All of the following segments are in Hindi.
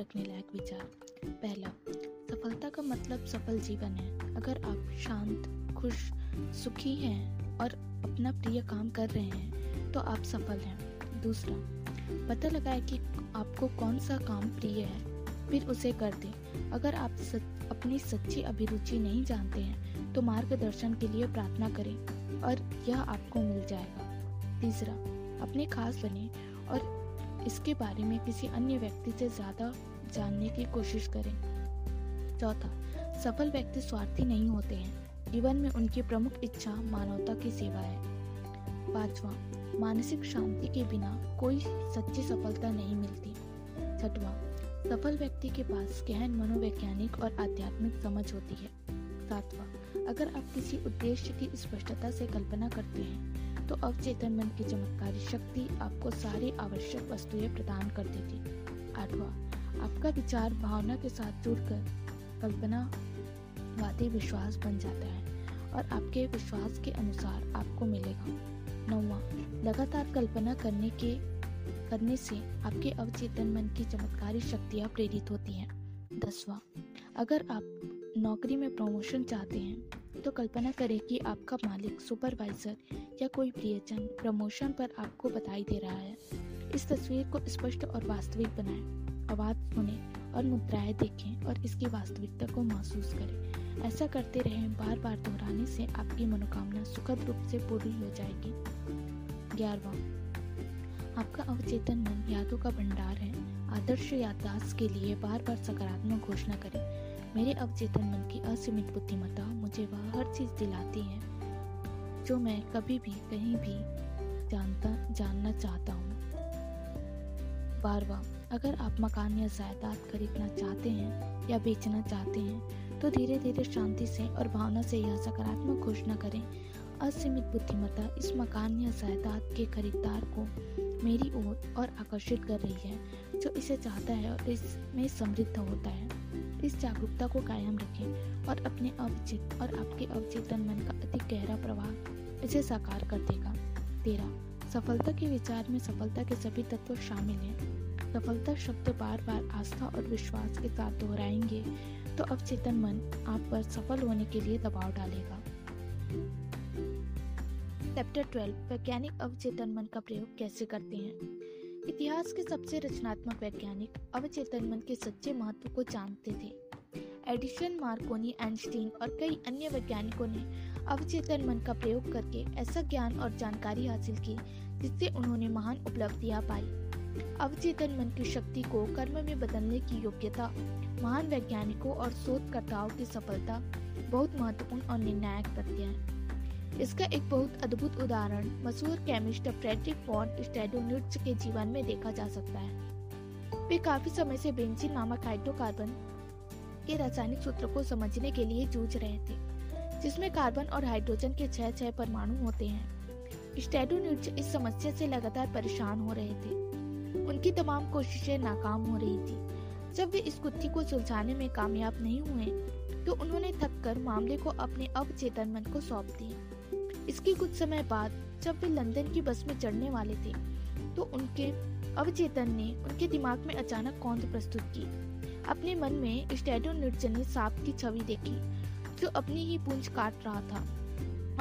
रखने लायक विचार। पहला सफलता का मतलब सफल जीवन है। अगर आप शांत खुश सुखी हैं और अपना प्रिय काम कर रहे हैं तो आप सफल हैं। दूसरा पता लगाए कि आपको कौन सा काम प्रिय है फिर उसे कर दें। अगर आप सच, अपनी सच्ची अभिरुचि नहीं जानते हैं तो मार्गदर्शन के लिए प्रार्थना करें और यह आपको मिल जाएगा। तीसरा अपने खास बने और इसके बारे में किसी अन्य व्यक्ति से ज़्यादा जानने की कोशिश करें। चौथा, सफल व्यक्ति स्वार्थी नहीं होते हैं। जीवन में उनकी प्रमुख इच्छा मानवता की सेवा है। पांचवा, मानसिक शांति के बिना कोई सच्ची सफलता नहीं मिलती। छठवा, सफल व्यक्ति के पास गहन मनोवैज्ञानिक और आध्यात्मिक समझ होती है। सातवा, अगर आप किसी उद्देश्य की स्पष्टता से कल्पना करते हैं तो अवचेतन मन की चमत्कारी शक्ति आपको सारी आवश्यक वस्तुएँ प्रदान कर देती। आठवा आपका विचार भावना के साथ जुड़कर कल्पना, वादी विश्वास बन जाता है और आपके विश्वास के अनुसार आपको मिलेगा। नौवा, लगातार कल्पना करने के, करने से आपके अवचेतन मन की चमत्कारी शक्तियाँ प्रेरित होती हैं। दसवा, अगर आप नौकरी में प्रमोशन चाहते हैं तो कल्पना करें कि आपका मालिक सुपरवाइजर या कोई प्रियजन प्रमोशन पर आपको बधाई दे रहा है। इस तस्वीर को स्पष्ट और वास्तविक बनाएँ। आवाज़ सुने और मुद्राएँ देखें और इसकी वास्तविकता को महसूस करें। ऐसा करते रहें बार बार दोहराने से आपकी मनोकामना सुखद रूप से पूरी हो जाएगी। ग्यारहवा, आपका अवचेतन मन यादों का भंडार है। आदर्श याददाश्त के लिए बार बार सकारात्मक घोषणा करें। मेरे अवचेतन मन की असीमित बुद्धिमत्ता मुझे वह हर चीज़ दिलाती है, जो मैं कभी भी कहीं भी जानता, जानना चाहता हूँ। बारवा अगर आप मकान या जायदाद खरीदना चाहते हैं या बेचना चाहते हैं तो धीरे धीरे शांति से और भावना से यह सकारात्मक घोषणा करें। असीमित बुद्धिमत्ता इस मकान या जायदाद के खरीदार को मेरी ओर और आकर्षित कर रही है, जो इसे चाहता है और इसमें समृद्ध होता है। इस जागरूकता को कायम रखें और अपने अवचित और आपके अवचेतन मन का अधिक गहरा प्रभाव इसे साकार कर देगा। तेरा सफलता के विचार में सफलता के सभी तत्व शामिल हैं। सफलता शब्द बार बार आस्था और विश्वास के साथ दोहराएँगे तो अवचेतन मन आप पर सफल होने के लिए दबाव डालेगा। चैप्टर 12 वैज्ञानिक अवचेतन मन का प्रयोग कैसे करते हैं? इतिहास के सबसे रचनात्मक वैज्ञानिक अवचेतन मन के सच्चे महत्व को जानते थे। एडिशन, मार्कोनी, आइंस्टीन और कई अन्य वैज्ञानिकों ने अवचेतन मन का प्रयोग करके ऐसा ज्ञान और जानकारी हासिल की जिससे उन्होंने महान उपलब्धियाँ पाई। अवचेतन मन की शक्ति को कर्म में बदलने की योग्यता, महान वैज्ञानिकों और शोधकर्ताओं की सफलता बहुत महत्वपूर्ण और निर्णायक तथ्य है। इसका एक बहुत अद्भुत उदाहरण मशहूर केमिस्ट फ्रेडरिक फॉन स्टेडोन्यूट्स के जीवन में देखा जा सकता है। वे काफ़ी समय से बेंजीन नामक हाइड्रोकार्बन के रासायनिक सूत्र को समझने के लिए जूझ रहे थे, जिसमें कार्बन और हाइड्रोजन के छह छह परमाणु होते हैं। स्टेडोन्यूट्स इस समस्या से लगातार परेशान हो रहे थे। उनकी तमाम कोशिशें नाकाम हो रही थी। जब वे इस गुत्थी को सुलझाने में कामयाब नहीं हुए तो उन्होंने थककर मामले को अपने अवचेतन मन को सौंप दिया। इसके कुछ समय बाद जब वे लंदन की बस में चढ़ने वाले थे तो उनके अवचेतन ने उनके दिमाग में अचानक कौंध प्रस्तुत की। अपने मन में स्टेडो निर्जन सांप की छवि देखी, जो अपनी ही पूंछ काट रहा था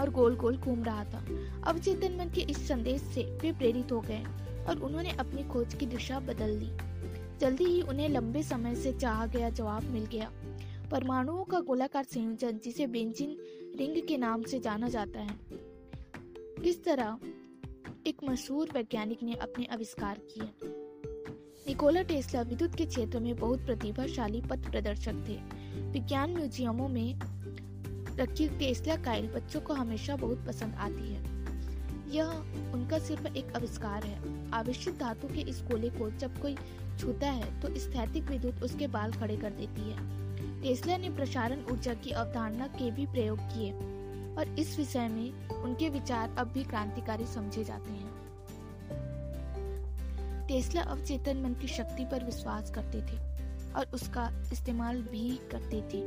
और गोल गोल घूम रहा था। अवचेतन मन के इस संदेश से वे प्रेरित हो गए। और उन्होंने अपनी खोज की दिशा बदल ली जल्दी ही उन्हें लंबे समय से चाहा गया जवाब मिल गया। परमाणुओं का गोलाकार संयोजन, जिसे बेंजिन रिंग के नाम से जाना जाता है। किस तरह एक मशहूर वैज्ञानिक ने अपने आविष्कार किए। निकोला टेस्ला विद्युत के क्षेत्र में बहुत प्रतिभाशाली पथ प्रदर्शक थे। विज्ञान म्यूजियमों में रखी टेस्ला काइल बच्चों को हमेशा बहुत पसंद आती है। यह उनका सिर्फ़ एक आविष्कार है। आविष्कृत धातु के इस गोले को जब कोई छूता है तो स्थैतिक विद्युत उसके बाल खड़े कर देती है। टेस्ला ने प्रसारण ऊर्जा की अवधारणा के भी प्रयोग किए, और इस विषय में उनके विचार अब भी क्रांतिकारी समझे जाते हैं। टेस्ला अवचेतन मन की शक्ति पर विश्वास करते थे, और उसका इस्तेमाल भी करते थे।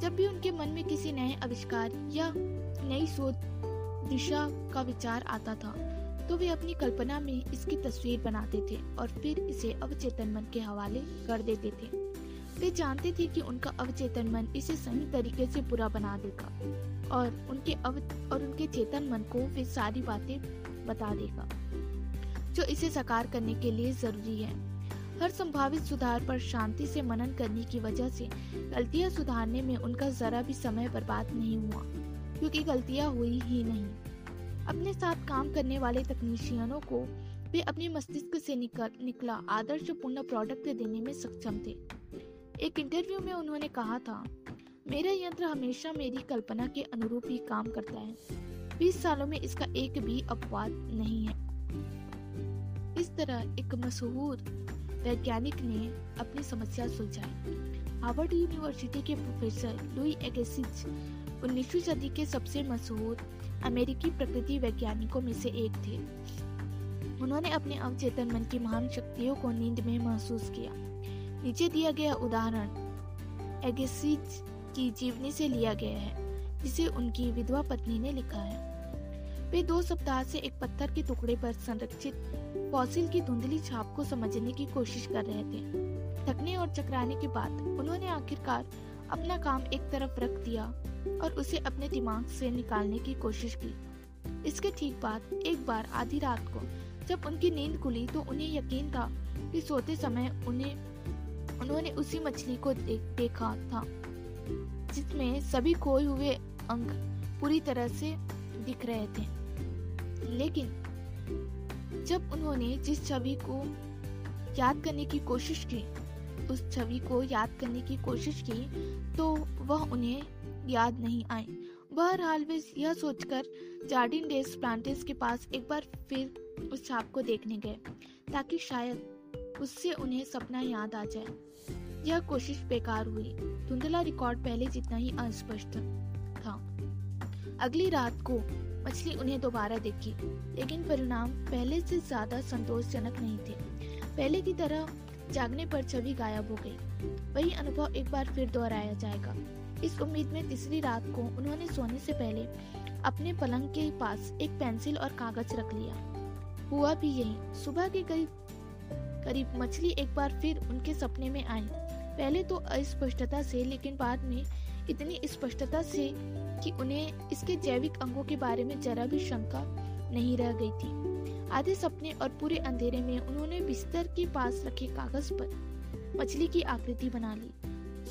जब भी उनके मन में किसी नए आविष्कार या नई शोध दिशा का विचार आता था। तो वे अपनी कल्पना में इसकी तस्वीर बनाते थे और फिर इसे अवचेतन मन के हवाले कर देते थे। वे जानते थे कि उनका अवचेतन मन इसे सही तरीके से पूरा बना देगा और उनके अव, और उनके चेतन मन को वे सारी बातें बता देगा, जो इसे साकार करने के लिए ज़रूरी है। हर संभावित सुधार पर शांति से मनन करने की वजह से गलतियाँ सुधारने में उनका जरा भी समय बर्बाद नहीं हुआ। क्योंकि गलतियाँ हुई ही नहीं। अपने साथ काम करने वाले तकनीशियनों को वे अपने मस्तिष्क से निकल, निकला आदर्श पूर्ण प्रोडक्ट देने में सक्षम थे। एक इंटरव्यू में उन्होंने कहा था मेरा यंत्र हमेशा मेरी कल्पना के अनुरूप ही काम करता है। बीस सालों में इसका एक भी अपवाद नहीं है। इस तरह एक मशहूर वैज्ञानिक ने अपनी समस्या सुलझाई। हार्वर्ड यूनिवर्सिटी के प्रोफेसर लुई एगेसिज उन्नीसवीं सदी के सबसे मशहूर अमेरिकी प्रकृति वैज्ञानिकों में से एक थे। उन्होंने अपने अवचेतन मन की महान शक्तियों को नींद में महसूस किया। नीचे दिया गया उदाहरण एगेसिज की जीवनी से लिया गया है, जिसे उनकी विधवा पत्नी ने लिखा है। वे दो सप्ताह से एक पत्थर के टुकड़े पर संरक्षित फॉसिल की धुंधली छाप को समझने की कोशिश कर रहे थे। थकने और चकराने के बाद उन्होंने आखिरकार अपना काम एक तरफ़ रख दिया और उसे अपने दिमाग से निकालने की कोशिश की। इसके ठीक बाद एक बार आधी रात को जब उनकी नींद खुली तो उन्हें यकीन था कि सोते समय उन्हें उन्होंने उसी मछली को दे, देखा था जिसमें सभी खोए हुए अंग पूरी तरह से दिख रहे थे। लेकिन जब उन्होंने जिस छवि को याद करने की कोशिश की उस छवि को याद करने की कोशिश की तो वह उन्हें याद नहीं आए। बहरहाल, वे यह सोचकर जार्डिन डेस प्लांटेस के पास एक बार फिर उस छाप को देखने गए, ताकि शायद उससे उन्हें सपना याद आ जाए। यह कोशिश बेकार हुई। धुंधला रिकॉर्ड पहले जितना ही अस्पष्ट था। अगली रात को मछली उन्हें दोबारा देखी, लेकिन परिणाम पहले से ज़्यादा संतोषजनक नहीं थे। पहले की तरह जागने पर छवि गायब हो गई। वही अनुभव एक बार फिर दोहराया जाएगा। इस उम्मीद में तीसरी रात को उन्होंने सोने से पहले अपने पलंग के पास एक पेंसिल और कागज़ रख लिया। हुआ भी यही। सुबह के करीब करीब मछली एक बार फिर उनके सपने में आई। पहले तो अस्पष्टता से, लेकिन बाद में इतनी स्पष्टता से कि उन्हें इसके जैविक अंगों के बारे में जरा भी शंका नहीं रह गई थी। आधे सपने और पूरे अंधेरे में उन्होंने बिस्तर के पास रखे कागज़ पर मछली की आकृति बना ली।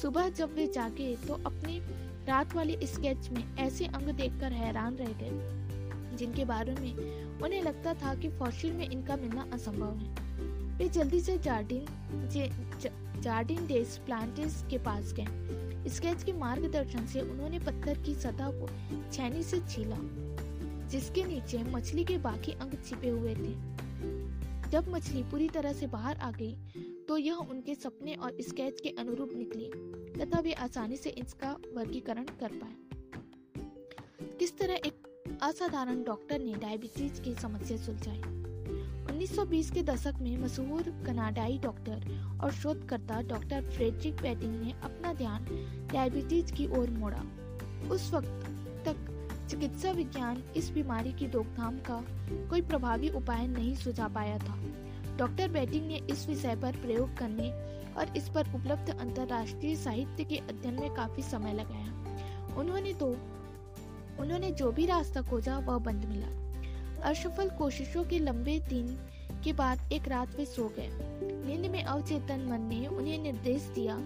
सुबह जब वे जागे तो अपने रात वाले स्केच में ऐसे अंग देखकर हैरान रह गए, जिनके बारे में उन्हें लगता था कि फॉसिल में इनका मिलना असंभव है। वे जल्दी से जार्डिन जार्डिन डेस प्लांटेस के पास गए। स्केच के मार्गदर्शन से उन्होंने पत्थर की सतह को छैनी से छीला। जिसके नीचे मछली के बाकी अंग छिपे हुए थे। जब मछली पूरी तरह से बाहर आ गई तो यह उनके सपने और स्केच के अनुरूप निकली, तथा वे आसानी से इसका वर्गीकरण कर पाए। किस तरह एक असाधारण डॉक्टर ने डायबिटीज़ की समस्या सुलझाई? 1920 के दशक में मशहूर कनाडाई डॉक्टर और शोधकर्ता डॉक्टर फ्रेडरिक बैटिंग ने अपना ध्यान डायबिटीज़ की ओर मोड़ा। उस वक्त चिकित्सा विज्ञान इस बीमारी की रोकथाम का कोई प्रभावी उपाय नहीं सुझा पाया था। डॉक्टर बेटिंग ने इस विषय पर प्रयोग करने और इस पर उपलब्ध अंतर्राष्ट्रीय साहित्य के अध्ययन में काफ़ी समय लगाया। उन्होंने तो उन्होंने जो भी रास्ता खोजा, वह बंद मिला। असफल कोशिशों के लंबे दिन के बाद एक रात वे सो गए। नींद में अवचेतन मन ने उन्हें निर्देश दिया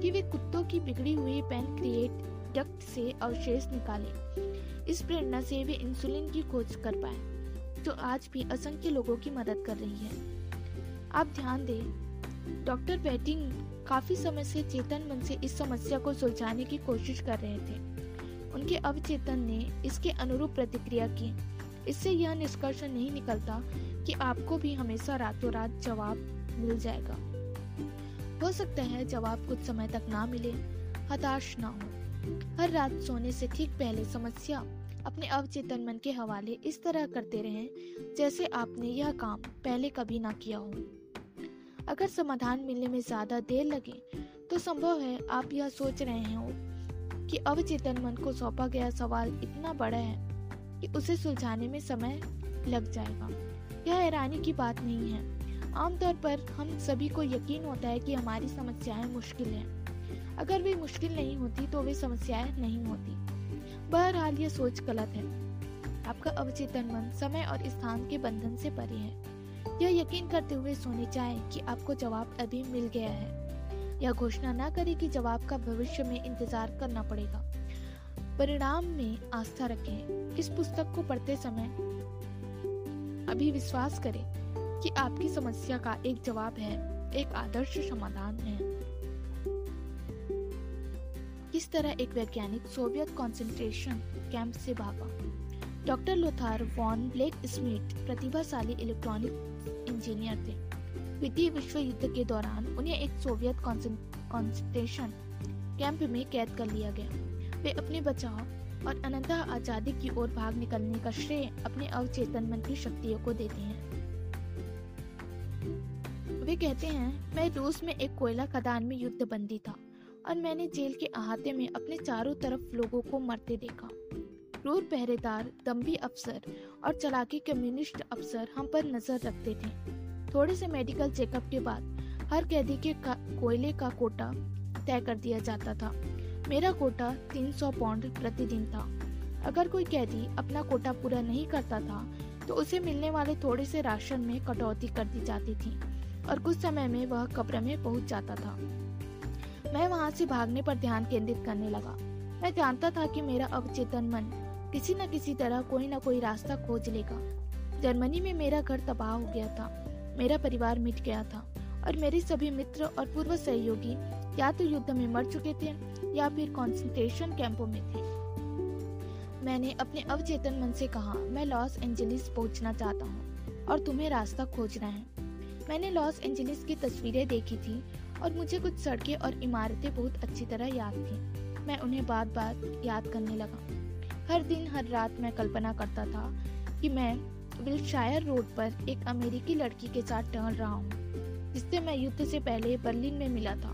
कि वे कुत्तों की बिगड़ी हुई पेनक्रिएट डक्ट से अवशेष निकालें। इस प्रेरणा से वे इंसुलिन की खोज कर पाए, जो आज भी असंख्य लोगों की मदद कर रही है। आप ध्यान दें, डॉक्टर बैटिंग काफ़ी समय से चेतन मन से इस समस्या को सुलझाने की कोशिश कर रहे थे। उनके अवचेतन ने इसके अनुरूप प्रतिक्रिया की। इससे यह निष्कर्ष नहीं निकलता कि आपको भी हमेशा रातों रात जवाब मिल जाएगा। हो सकता है जवाब कुछ समय तक ना मिले, हताश ना हो। हर रात सोने से ठीक पहले समस्या अपने अवचेतन मन के हवाले इस तरह करते रहें, जैसे आपने यह काम पहले कभी ना किया हो। अगर समाधान मिलने में ज़्यादा देर लगे तो संभव है आप यह सोच रहे हो कि अवचेतन मन को सौंपा गया सवाल इतना बड़ा है कि उसे सुलझाने में समय लग जाएगा। यह हैरानी की बात नहीं है। आमतौर पर हम सभी को यकीन होता है कि हमारी समस्याएँ मुश्किल हैं। अगर वे मुश्किल नहीं होती तो वे समस्याएँ नहीं होती। बहरहाल यह सोच गलत है। आपका अवचेतन मन समय और स्थान के बंधन से परे है। यह यकीन करते हुए सोने चाहे कि आपको जवाब अभी मिल गया है। यह घोषणा न करे कि जवाब का भविष्य में इंतज़ार करना पड़ेगा। परिणाम में आस्था रखें। इस पुस्तक को पढ़ते समय अभी विश्वास करें कि आपकी समस्या का एक जवाब है, एक आदर्श समाधान है। किस तरह एक वैज्ञानिक सोवियत कंसंट्रेशन कैंप से भागा? Doctor Lothar von Blake Smith प्रतिभाशाली इलेक्ट्रॉनिक इंजीनियर थे। द्वितीय विश्व युद्ध के दौरान उन्हें एक सोवियत कंसंट्रेशन कैंप में कैद कर लिया गया। वे अपने बचाव और अनंत आज़ादी की ओर भाग निकलने का श्रेय अपने अवचेतन मन की शक्तियों को देते हैं। वे कहते हैं, मैं रूस में एक कोयला खदान में युद्ध बंदी था। और मैंने जेल के अहाते में अपने चारों तरफ़ लोगों को मरते देखा। क्रूर पहरेदार, दम्भी अफसर और चलाकी कम्युनिस्ट अफसर हम पर नज़र रखते थे। थोड़े से मेडिकल चेकअप के बाद हर कैदी के कोयले का कोटा तय कर दिया जाता था। मेरा कोटा 300 पाउंड प्रतिदिन था। अगर कोई कैदी अपना कोटा पूरा नहीं करता था तो उसे मिलने वाले थोड़े से राशन में कटौती कर दी जाती थी और कुछ समय में वह कब्र में पहुँच जाता था। मैं वहाँ से भागने पर ध्यान केंद्रित करने लगा। मैं जानता था कि मेरा अवचेतन मन किसी न किसी तरह कोई न कोई रास्ता खोज लेगा। जर्मनी में मेरा घर तबाह हो गया था, मेरा परिवार मिट गया था, और मेरे सभी मित्र और पूर्व सहयोगी या तो युद्ध में मर चुके थे या फिर कंसंट्रेशन कैंपों में थे। मैंने अपने अवचेतन मन से कहा, मैं लॉस एंजलिस पहुँचना चाहता हूँ और तुम्हें रास्ता खोजना है। मैंने लॉस एंजलिस की तस्वीरें देखी थी और मुझे कुछ सड़कें और इमारतें बहुत अच्छी तरह याद थी। मैं उन्हें बार बार याद करने लगा। हर दिन, हर रात मैं कल्पना करता था कि मैं विल्शायर रोड पर एक अमेरिकी लड़की के साथ टहल रहा हूँ, जिससे मैं युद्ध से पहले बर्लिन में मिला था।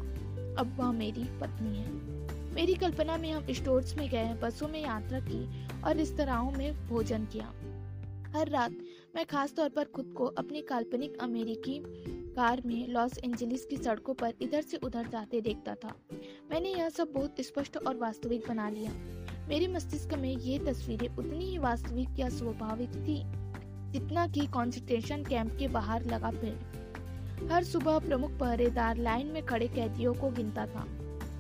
अब वह मेरी पत्नी है। मेरी कल्पना में हम स्टोर्स में गए, बसों में यात्रा की और इस तरह में भोजन किया। हर रात मैं खास तौर पर खुद को अपनी काल्पनिक अमेरिकी कार में लॉस एंजलिस की सड़कों पर इधर से उधर जाते देखता था। मैंने यह सब बहुत स्पष्ट और वास्तविक बना लिया। मेरे मस्तिष्क में ये तस्वीरें उतनी ही वास्तविक या स्वाभाविक थी जितना कि कंसंट्रेशन कैंप के बाहर लगा पेड़ हर सुबह प्रमुख पहरेदार लाइन में खड़े कैदियों को गिनता था।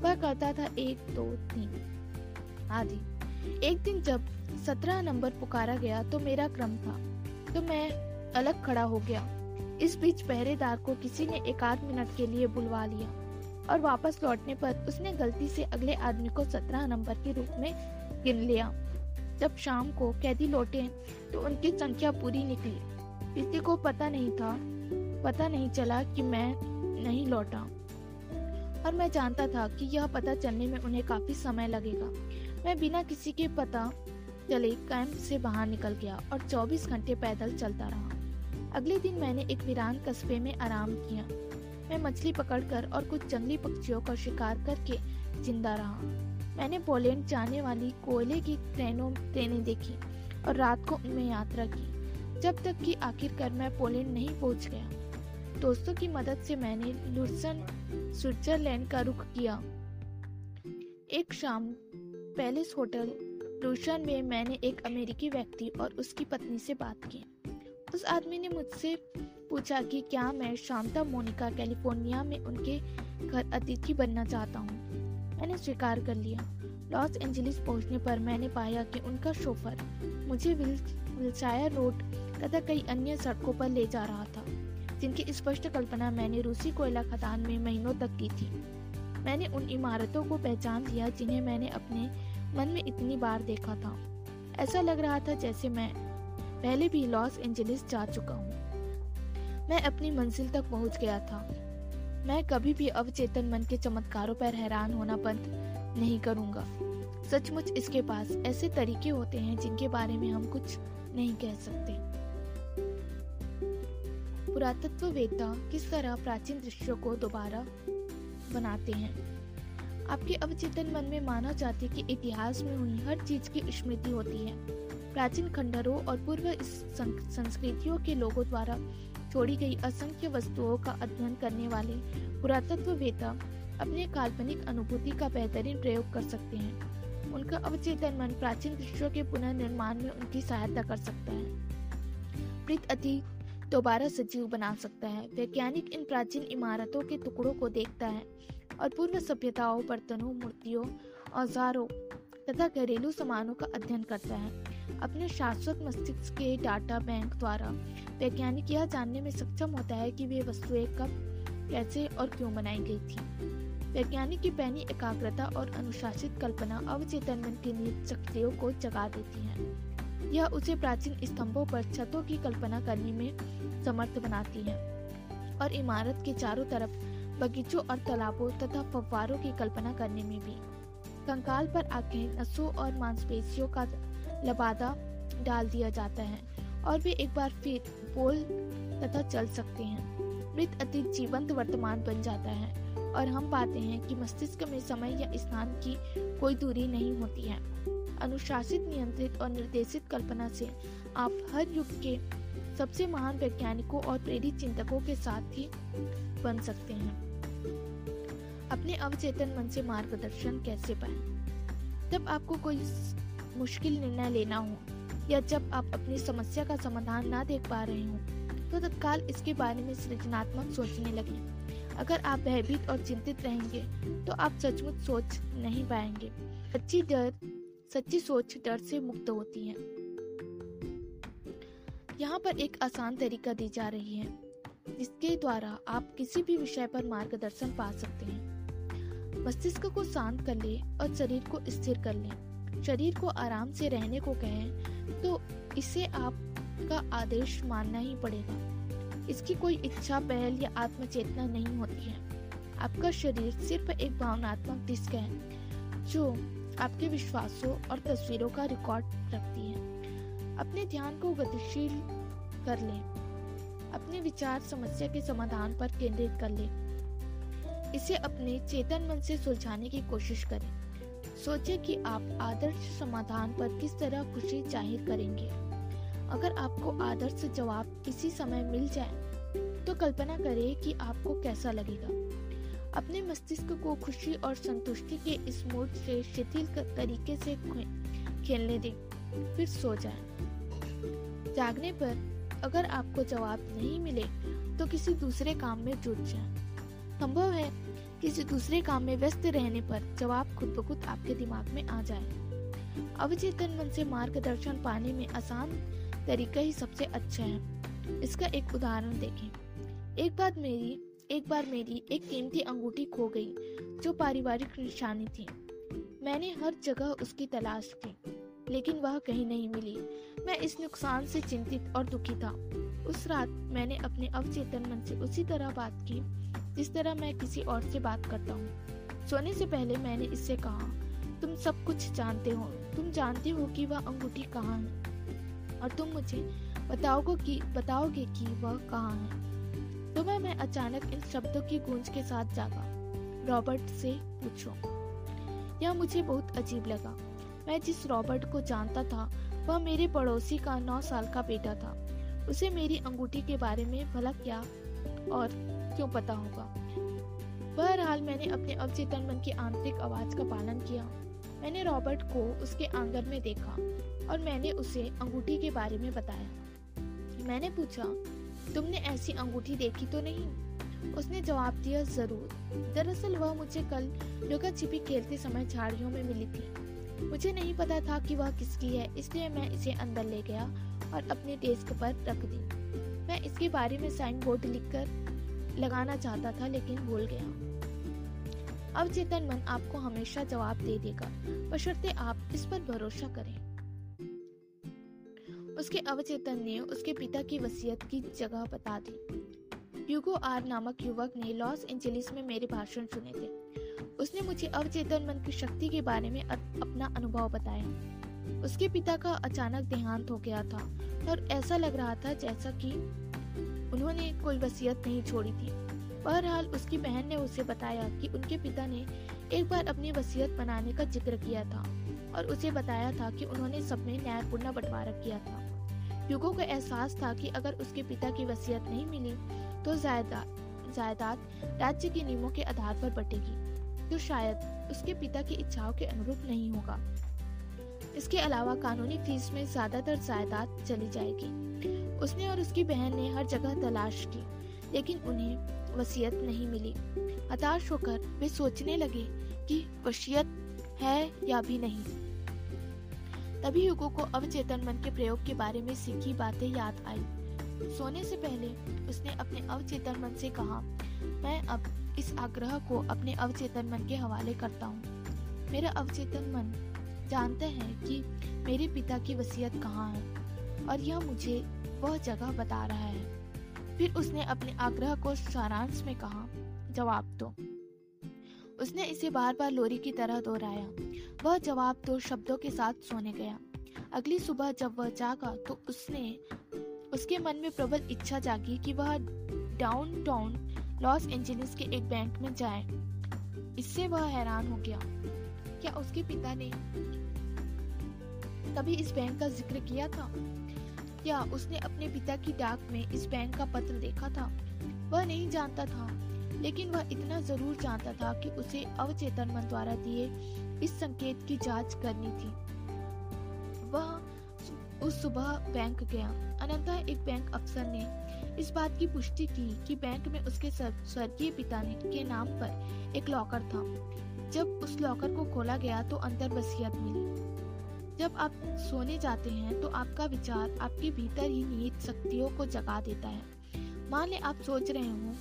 वह कहता था, एक, दो, तीन। आदि। एक दिन जब सत्रह नंबर पुकारा गया तो मेरा क्रम था। तो मैं अलग खड़ा हो गया। इस बीच पहरेदार को किसी ने एक आध मिनट के लिए बुलवा लिया और वापस लौटने पर उसने गलती से अगले आदमी को सत्रह नंबर के रूप में गिन लिया। जब शाम को कैदी लौटे तो उनकी संख्या पूरी निकली। किसी को पता नहीं था, पता नहीं चला कि मैं नहीं लौटा। और मैं जानता था कि यह पता चलने में उन्हें काफ़ी समय लगेगा। मैं बिना किसी के पता चले कैंप से बाहर निकल गया और 24 घंटे पैदल चलता रहा। अगले दिन मैंने एक वीरान कस्बे में आराम किया। मैं मछली पकड़कर और कुछ जंगली पक्षियों का शिकार करके ज़िंदा रहा। मैंने पोलैंड जाने वाली कोयले की ट्रेनों, ट्रेनें देखी और रात को उनमें यात्रा की। जब तक कि आखिरकार मैं पोलैंड नहीं पहुँच गया। दोस्तों की मदद से मैंने लुसन स्विट्जरलैंड का रुख किया। एक शाम, पैलेस होटल लुसन में मैंने एक अमेरिकी व्यक्ति और उसकी पत्नी से बात की। उस आदमी ने मुझसे पूछा कि क्या मैं शांता मोनिका, कैलिफ़ोर्निया में उनके घर अतिथि बनना चाहता हूँ। मैंने स्वीकार कर लिया। लॉस एंजलिस पहुँचने पर मैंने पाया कि उनका शोफर मुझे विल विल्सायर रोड तथा कई अन्य सड़कों पर ले जा रहा था, जिनकी स्पष्ट कल्पना मैंने रूसी कोयला खदान में महीनों तक की थी। मैंने उन इमारतों को पहचान लिया जिन्हें मैंने अपने मन में इतनी बार देखा था। ऐसा लग रहा था जैसे मैं पहले भी लॉस एंजलिस जा चुका हूँ। मैं अपनी मंजिल तक पहुँच गया था। मैं कभी भी अवचेतन मन के चमत्कारों पर हैरान होना बंद नहीं करूँगा। सचमुच इसके पास ऐसे तरीके होते हैं जिनके बारे में हम कुछ नहीं कह सकते। पुरातत्व वेदता किस तरह प्राचीन दृश्यों को दोबारा बनाते हैं? आपके अवचेतन मन में मानव है कि इतिहास में हुई हर चीज़ की स्मृति होती है। प्राचीन खंडरों और पूर्व संस्कृतियों के लोगों द्वारा छोड़ी गई असंख्य वस्तुओं का अध्ययन करने वाले पुरातत्व वेता अपने काल्पनिक अनुभूति का बेहतरीन प्रयोग कर सकते हैं। उनका अवचेतन मन प्राचीन दृश्यों के पुनर्निर्माण में उनकी सहायता कर सकता है। प्रीत अतीत दोबारा सजीव बना सकता है। वैज्ञानिक इन प्राचीन इमारतों के टुकड़ों को देखता है और पूर्व सभ्यताओं, बर्तनों, मूर्तियों, औजारों तथा घरेलू सामानों का अध्ययन करता है। अपने शाश्वत मस्तिष्क के डाटा बैंक द्वारा वैज्ञानिक यह जानने में सक्षम होता है कि वे वस्तुएँ कब, कैसे और क्यों बनाई गई थी। वैज्ञानिक की पहनी एकाग्रता और अनुशासित कल्पना अवचेतन मन की नीत शक्तियों को जगा देती है। यह उसे प्राचीन स्तंभों पर छतों की कल्पना करने में समर्थ बनाती है और इमारत के चारों तरफ़ बगीचों और तालाबों तथा फव्वारों की कल्पना करने में भी। कंकाल पर आँखें नसों और मांसपेशियों का लबादा डाल दिया जाता है और वे एक बार फिर बोल तथा चल सकते हैं। मृत अतीत जीवंत वर्तमान बन जाता है और हम पाते हैं कि मस्तिष्क में समय या स्थान की कोई दूरी नहीं होती है। अनुशासित, नियंत्रित और निर्देशित कल्पना से आप हर युग के सबसे महान वैज्ञानिकों और प्रेरित चिंतकों के साथ ही बन सकते हैं। अपने अवचेतन मन से मार्गदर्शन कैसे पाए? जब आपको कोई मुश्किल निर्णय लेना हो, या जब आप अपनी समस्या का समाधान ना देख पा रहे हो तो तत्काल इसके बारे में सृजनात्मक सोचने लगे। अगर आप भयभीत और चिंतित रहेंगे तो आप सचमुच सोच नहीं पाएँगे। सच्ची डर, सच्ची सोच डर से मुक्त होती है। यहाँ पर एक आसान तरीका दी जा रही है, जिसके द्वारा आप किसी भी विषय पर मार्गदर्शन पा सकते हैं। मस्तिष्क को शांत कर ले और शरीर को स्थिर कर ले। शरीर को आराम से रहने को कहें तो इसे आपका आदेश मानना ही पड़ेगा। इसकी कोई इच्छा, पहल या आत्मचेतना नहीं होती है। आपका शरीर सिर्फ़ एक भावनात्मक डिस्क है, जो आपके विश्वासों और तस्वीरों का रिकॉर्ड रखती है। अपने ध्यान को गतिशील कर लें। अपने विचार समस्या के समाधान पर केंद्रित कर लें। इसे अपने चेतन मन से सुलझाने की कोशिश करें। सोचे कि आप आदर्श समाधान पर किस तरह खुशी ज़ाहिर करेंगे अगर आपको आदर्श जवाब किसी समय मिल जाए तो कल्पना करें कि आपको कैसा लगेगा अपने मस्तिष्क को खुशी और संतुष्टि के इस मूड से शिथिल तरीके से खेलने दें, फिर सो जाएँ। जागने पर अगर आपको जवाब नहीं मिले तो किसी दूसरे काम में जुट जाएँ। संभव है किसी दूसरे काम में व्यस्त रहने पर जवाब खुद ब खुद आपके दिमाग में आ जाए। अवचेतन मन से मार्गदर्शन पाने में आसान तरीका ही सबसे अच्छा है। इसका एक उदाहरण देखें। एक बार मेरी, एक बार मेरी एक कीमती अंगूठी खो गई, जो पारिवारिक निशानी थी। मैंने हर जगह उसकी तलाश की, लेकिन वह कहीं नहीं मिली। मैं इस नुकसान से चिंतित और दुखी था। उस रात मैंने अपने अवचेतन मन से उसी तरह बात की जिस तरह मैं किसी और से बात करता हूँ। सोने से पहले मैंने इससे कहा, तुम सब कुछ जानते हो। तुम जानते हो कि वह अंगूठी कहाँ है? और तुम मुझे बताओगे कि बताओगे कि वह कहाँ है? तुम्हें मैं अचानक इन शब्दों की गूंज के साथ जागा। रॉबर्ट से पूछो। यह मुझे बहुत अजीब लगा। मैं जिस रॉबर्ट को जानता था, वह मेरे पड़ोसी का नौ साल का बेटा था। उसे मेरी अंगूठी के बारे में भला क्या और क्यों पता होगा? बहरहाल, मैंने अपने अवचेतन मन की आंतरिक आवाज़ का पालन किया। मैंने रॉबर्ट को उसके आँगन में देखा और मैंने उसे अंगूठी के बारे में बताया। मैंने पूछा, तुमने ऐसी अंगूठी देखी तो नहीं? उसने जवाब दिया, ज़रूर। दरअसल, वह मुझे कल लुका छिपी खेलते समय झाड़ियों में मिली थी। मुझे नहीं पता था कि वह किसकी है, इसलिए मैं इसे अंदर ले गया और अपने डेस्क पर रख दी। मैं इसके बारे में साइन बोर्ड लिखकर लगाना चाहता था, लेकिन भूल गया। अब चेतन मन आपको हमेशा जवाब दे देगा। बशर्ते आप इस पर भरोसा करें। उसके अवचेतन ने उसके पिता की वसीयत की जगह बता दी। ह्यूगो आर नामक युवक ने लॉस एंजलिस में मेरे भाषण सुने थे। उसने मुझे अवचेतन मन की शक्ति के बारे में अपना अनुभव बताया। उसके पिता का अचानक देहांत हो गया था, और ऐसा लग रहा था जैसा कि उन्होंने कोई वसीयत नहीं छोड़ी थी। बहरहाल, उसकी बहन ने उसे बताया कि उनके पिता ने एक बार अपनी वसीयत बनाने का ज़िक्र किया था और उसे बताया था कि उन्होंने सब में न्यायपूर्ण बंटवारा किया था। युगो को एहसास था कि अगर उसके पिता की वसीयत नहीं मिली तो जायदाद जायदाद राज्य के नियमों के आधार पर बटेगी, जो शायद उसके पिता की इच्छाओं के अनुरूप नहीं होगा। इसके अलावा कानूनी फ़ीस में ज़्यादातर जायदाद चली जाएगी। उसने और उसकी बहन ने हर जगह तलाश की, लेकिन उन्हें वसीयत नहीं मिली। हताश होकर वे सोचने लगे कि वसीयत है या भी नहीं। तभी युगो को अवचेतन मन के प्रयोग के बारे में सीखी बातें याद आई। सोने से पहले उसने अपने अवचेतन मन से कहा, मैं अब इस आग्रह को अपने अवचेतन मन के हवाले करता हूँ। मेरा अवचेतन मन जानता है कि मेरे पिता की वसीयत कहाँ है। और यह मुझे वह जगह बता रहा है। फिर उसने अपने आग्रह को सारांश में कहा, जवाब दो। उसने इसे बार बार लोरी की तरह दोहराया। वह जवाब दो शब्दों के साथ सोने गया। अगली सुबह जब वह जागा तो उसने, उसके मन में प्रबल इच्छा जागी कि वह डाउन टाउन लॉस एंजलिस के एक बैंक में जाए। इससे वह हैरान हो गया। क्या उसके पिता ने कभी इस बैंक का ज़िक्र किया था? क्या उसने अपने पिता की डाक में इस बैंक का पत्र देखा था? वह नहीं जानता था, लेकिन वह इतना ज़रूर जानता था कि उसे अवचेतन मन द्वारा दिए इस संकेत की जाँच करनी थी। वह उस सुबह बैंक गया। अनंतः, एक बैंक अफसर ने इस बात की पुष्टि की कि बैंक में उसके स्वर्गीय पिता ने, के नाम पर एक लॉकर था। जब उस लॉकर को खोला गया तो अंदर वसीयत मिली। जब आप सोने जाते हैं तो आपका विचार आपके भीतर ही निहित शक्तियों को जगा देता है। मान ले आप सोच रहे हो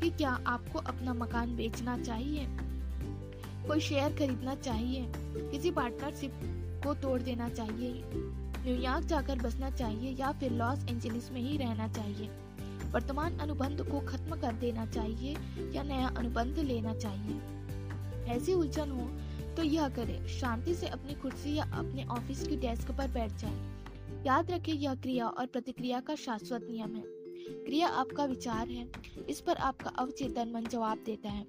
कि क्या आपको अपना मकान बेचना चाहिए? कोई शेयर खरीदना चाहिए? किसी पार्टनरशिप को तोड़ देना चाहिए? न्यूयॉर्क जाकर बसना चाहिए या फिर लॉस एंजलिस में ही रहना चाहिए? वर्तमान अनुबंध को खत्म कर देना चाहिए या नया अनुबंध लेना चाहिए? ऐसी उलझन हो तो यह करे। शांति से अपनी कुर्सी या अपने ऑफ़िस की डेस्क पर बैठ जाए। याद रखें, यह क्रिया और प्रतिक्रिया का शाश्वत नियम है। क्रिया आपका विचार है, इस पर आपका अवचेतन मन जवाब देता है,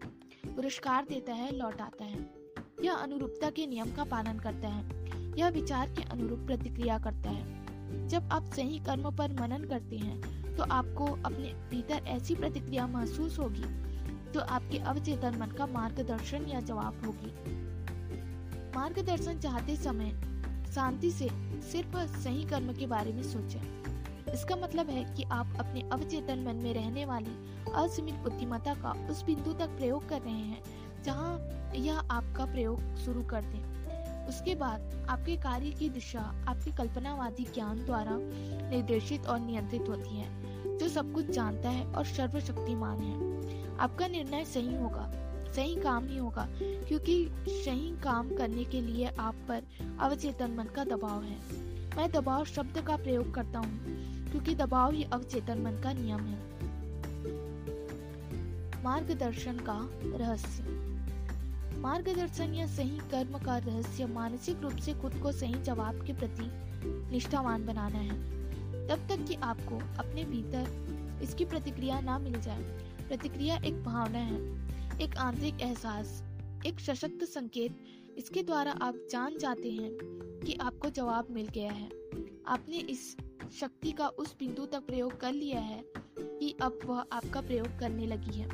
पुरस्कार देता है, लौटाता है। यह अनुरूपता के नियम का पालन करता है। यह विचार के अनुरूप प्रतिक्रिया करता है। जब आप सही कर्म पर मनन करते हैं तो आपको अपने भीतर ऐसी प्रतिक्रिया महसूस होगी, जो आपके अवचेतन मन का मार्गदर्शन या जवाब होगी। मार्गदर्शन चाहते समय शांति से सिर्फ़ सही कर्म के बारे में सोचें। इसका मतलब है कि आप अपने अवचेतन मन में रहने वाली असीमित बुद्धिमत्ता का उस बिंदु तक प्रयोग कर रहे हैं, जहाँ यह आपका प्रयोग शुरू कर दे। उसके बाद आपके कार्य की दिशा, आपके कल्पनावादी ज्ञान द्वारा निर्देशित और नियंत्रित होती है, जो सब कुछ जानता है और सर्वशक्तिमान है। आपका निर्णय सही होगा। सही काम ही होगा, क्योंकि सही काम करने के लिए आप पर अवचेतन मन का दबाव है। मैं दबाव शब्द का प्रयोग करता हूँ, क्योंकि दबाव ही अवचेतन मन का नियम है। मार्गदर्शन का रहस्य। मार्गदर्शन या सही कर्म का रहस्य मानसिक रूप से खुद को सही जवाब के प्रति निष्ठावान बनाना है। तब तक कि आपको अपने भीतर इसकी प्रतिक्रिया ना मिल जाए। प्रतिक्रिया एक भावना है। एक आंतरिक एहसास, एक सशक्त संकेत। इसके द्वारा आप जान जाते हैं कि आपको जवाब मिल गया है। आपने इस शक्ति का उस बिंदु तक प्रयोग कर लिया है कि अब वह आपका प्रयोग करने लगी है।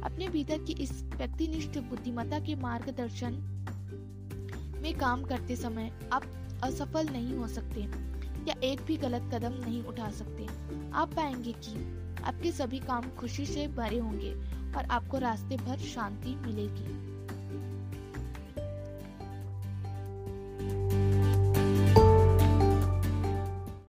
अपने भीतर की इस व्यक्तिनिष्ठ बुद्धिमत्ता के मार्गदर्शन में काम करते समय आप असफल नहीं हो सकते या एक भी गलत कदम नहीं उठा सकते। आप पाएँगे कि आपके सभी काम खुशी से भरे होंगे। और आपको रास्ते भर शांति मिलेगी।